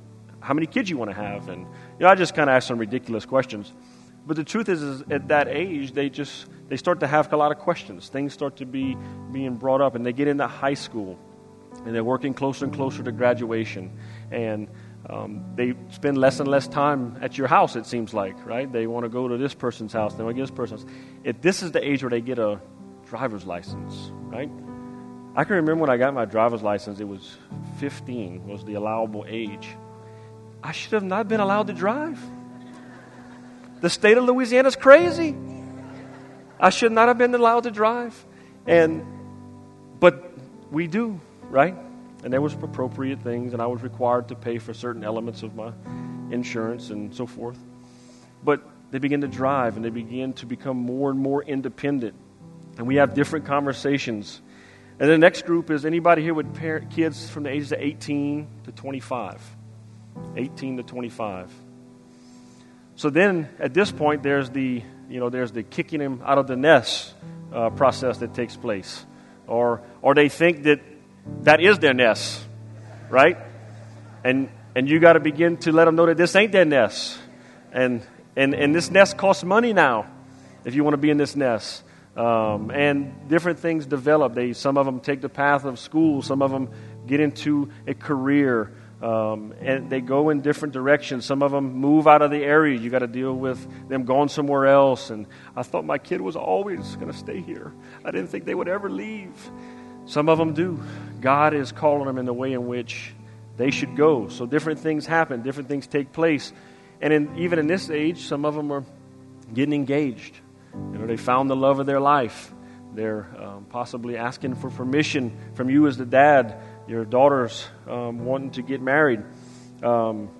how many kids you want to have? And, you know, I just kind of ask some ridiculous questions. But the truth is, is, at that age, they just, they start to have a lot of questions. Things start to be being brought up, and they get into high school, and they're working closer and closer to graduation. And um, they spend less and less time at your house, it seems like, right? They want to go to this person's house, they want to get this person's. If this is the age where they get a driver's license, right? I can remember when I got my driver's license, it was 15 was the allowable age. I should have not been allowed to drive. The state of Louisiana is crazy. I should not have been allowed to drive. And but we do, right? And there was appropriate things, and I was required to pay for certain elements of my insurance and so forth. But they begin to drive and they begin to become more and more independent. And we have different conversations. And the next group is anybody here with parent, kids from the ages of 18 to 25. 18 to 25. So then at this point, there's the, you know, there's the kicking them out of the nest uh, process that takes place. Or, or they think that that is their nest, right? And and you got to begin to let them know that this ain't their nest, and and and this nest costs money now, if you want to be in this nest. Um, and different things develop. They some of them take the path of school, some of them get into a career. Um, and they go in different directions. Some of them move out of the area. You got to deal with them going somewhere else. And I thought my kid was always going to stay here. I didn't think they would ever leave. Some of them do. God is calling them in the way in which they should go. So different things happen, different things take place. And in, even in this age, some of them are getting engaged. You know, they found the love of their life. They're um, possibly asking for permission from you as the dad, your daughters um, wanting to get married. Um,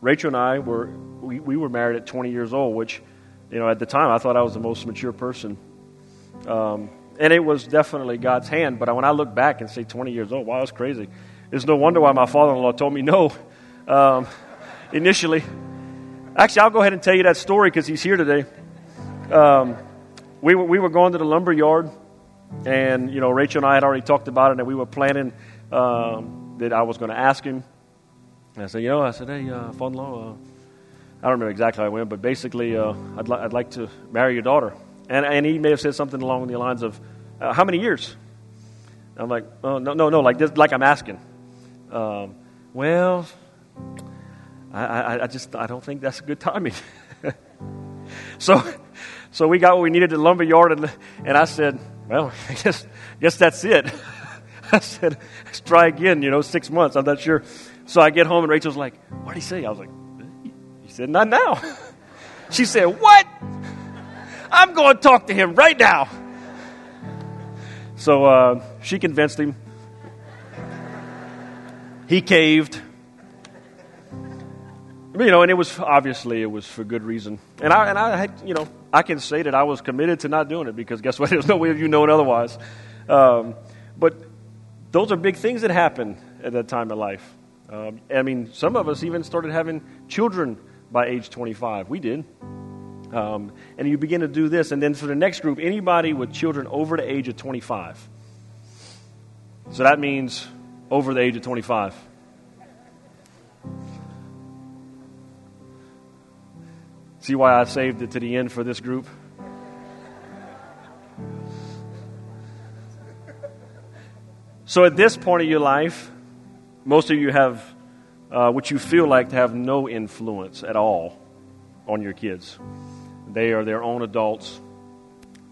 Rachel and I were we, we were married at 20 years old, which you know at the time I thought I was the most mature person. Um, and it was definitely God's hand. But when I look back and say 20 years old, wow, that's crazy. It's no wonder why my father in law told me no um, initially. Actually, I'll go ahead and tell you that story because he's here today. Um, we, were, we were going to the lumber yard, and you know Rachel and I had already talked about it, and we were planning um, that I was going to ask him. And I said, you know, I said, hey, uh, father-in-law, uh, I don't remember exactly how I went, but basically, uh, I'd, li- I'd like to marry your daughter. And, and he may have said something along the lines of, uh, How many years? I'm like, Oh, no, no, no, like, this, like I'm asking. Um, well, I, I, I, just I don't think that's a good timing. so, so we got what we needed at lumber yard, and, and I said, Well, I guess, guess that's it. I said, Let's try again, you know, six months. I'm not sure. So I get home, and Rachel's like, What did he say? I was like, He said, Not now. she said, What? I'm going to talk to him right now. So uh, she convinced him. He caved. You know, and it was obviously it was for good reason. And I and I had, you know, I can say that I was committed to not doing it because guess what? There's no way of you knowing otherwise. Um, but those are big things that happen at that time of life. Um, I mean, some of us even started having children by age 25. We did. Um, and you begin to do this. And then for the next group, anybody with children over the age of 25. So that means over the age of 25. See why I saved it to the end for this group? So at this point of your life, most of you have uh, what you feel like to have no influence at all on your kids. They are their own adults.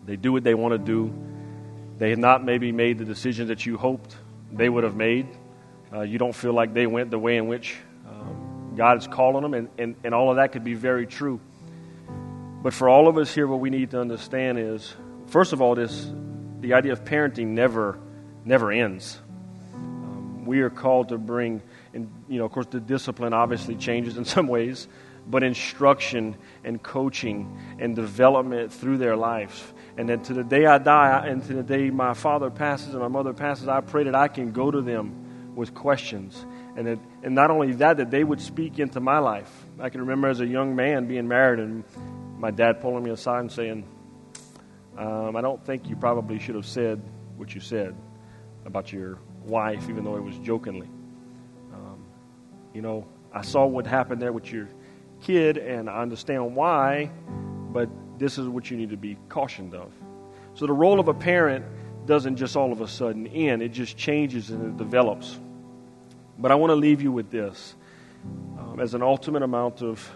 They do what they want to do. They have not maybe made the decisions that you hoped they would have made. Uh, you don't feel like they went the way in which um, God is calling them, and, and, and all of that could be very true. But for all of us here, what we need to understand is, first of all, this the idea of parenting never never ends. Um, we are called to bring, and you know, of course, the discipline obviously changes in some ways, but instruction and coaching and development through their life. And then to the day I die, and to the day my father passes and my mother passes, I pray that I can go to them with questions. And, that, and not only that, that they would speak into my life. I can remember as a young man being married and my dad pulling me aside and saying, um, I don't think you probably should have said what you said about your wife, even though it was jokingly. Um, you know, I saw what happened there with your kid, and I understand why, but this is what you need to be cautioned of. So the role of a parent doesn't just all of a sudden end, it just changes and it develops. But I want to leave you with this um, as an ultimate amount of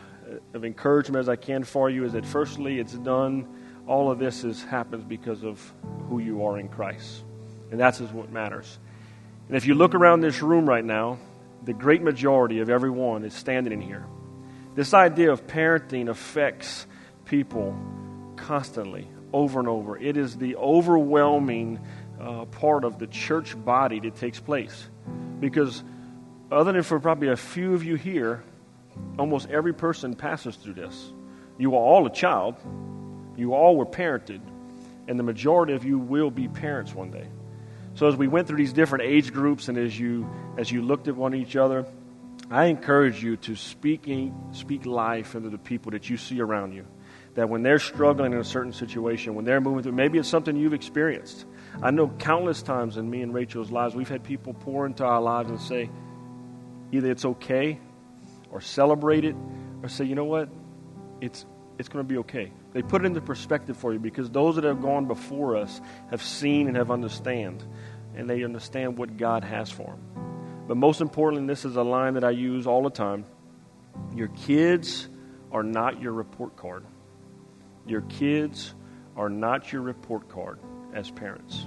of encouragement as I can for you is that firstly, it's done. All of this is happens because of who you are in Christ, and that's is what matters. And if you look around this room right now, the great majority of everyone is standing in here. This idea of parenting affects people constantly, over and over. It is the overwhelming uh, part of the church body that takes place. Because, other than for probably a few of you here, Almost every person passes through this. You are all a child, you all were parented, and the majority of you will be parents one day. So as we went through these different age groups and as you as you looked at one each other, I encourage you to speak speak life into the people that you see around you. That when they're struggling in a certain situation, when they're moving through, maybe it's something you've experienced. I know countless times in me and Rachel's lives, we've had people pour into our lives and say, either it's okay or celebrate it or say, you know what, it's, it's going to be okay. They put it into perspective for you because those that have gone before us have seen and have understand, and they understand what God has for them. But most importantly, this is a line that I use all the time your kids are not your report card. Your kids are not your report card as parents.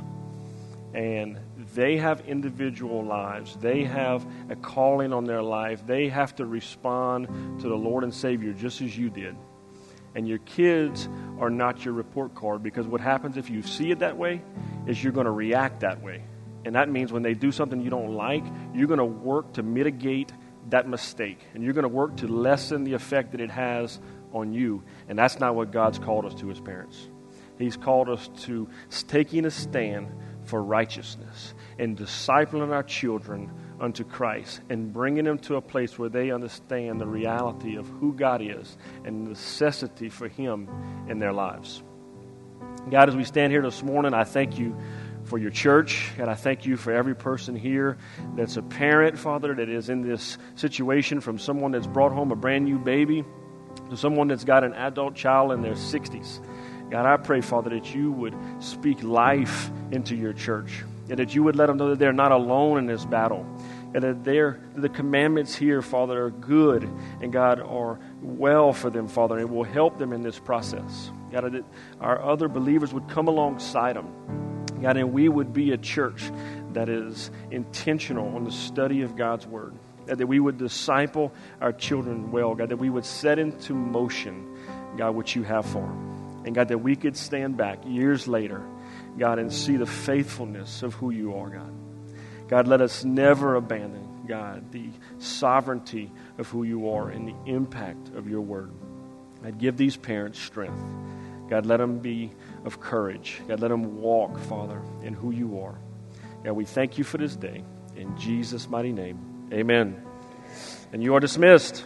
And they have individual lives. They have a calling on their life. They have to respond to the Lord and Savior just as you did. And your kids are not your report card because what happens if you see it that way is you're going to react that way. And that means when they do something you don't like, you're going to work to mitigate that mistake. And you're going to work to lessen the effect that it has on you. And that's not what God's called us to as parents. He's called us to taking a stand for righteousness and discipling our children unto Christ and bringing them to a place where they understand the reality of who God is and the necessity for Him in their lives. God, as we stand here this morning, I thank you for your church, and I thank you for every person here that's a parent, Father, that is in this situation from someone that's brought home a brand new baby to someone that's got an adult child in their 60s. God, I pray, Father, that you would speak life into your church and that you would let them know that they're not alone in this battle and that they're, the commandments here, Father, are good and God are well for them, Father, and will help them in this process. God, that our other believers would come alongside them. God, and we would be a church that is intentional on the study of God's Word. God, that we would disciple our children well, God, that we would set into motion, God, what you have for them. And God, that we could stand back years later, God, and see the faithfulness of who you are, God. God, let us never abandon, God, the sovereignty of who you are and the impact of your word. God, give these parents strength. God, let them be of courage. God, let them walk, Father, in who you are. God, we thank you for this day. In Jesus' mighty name, amen. And you are dismissed.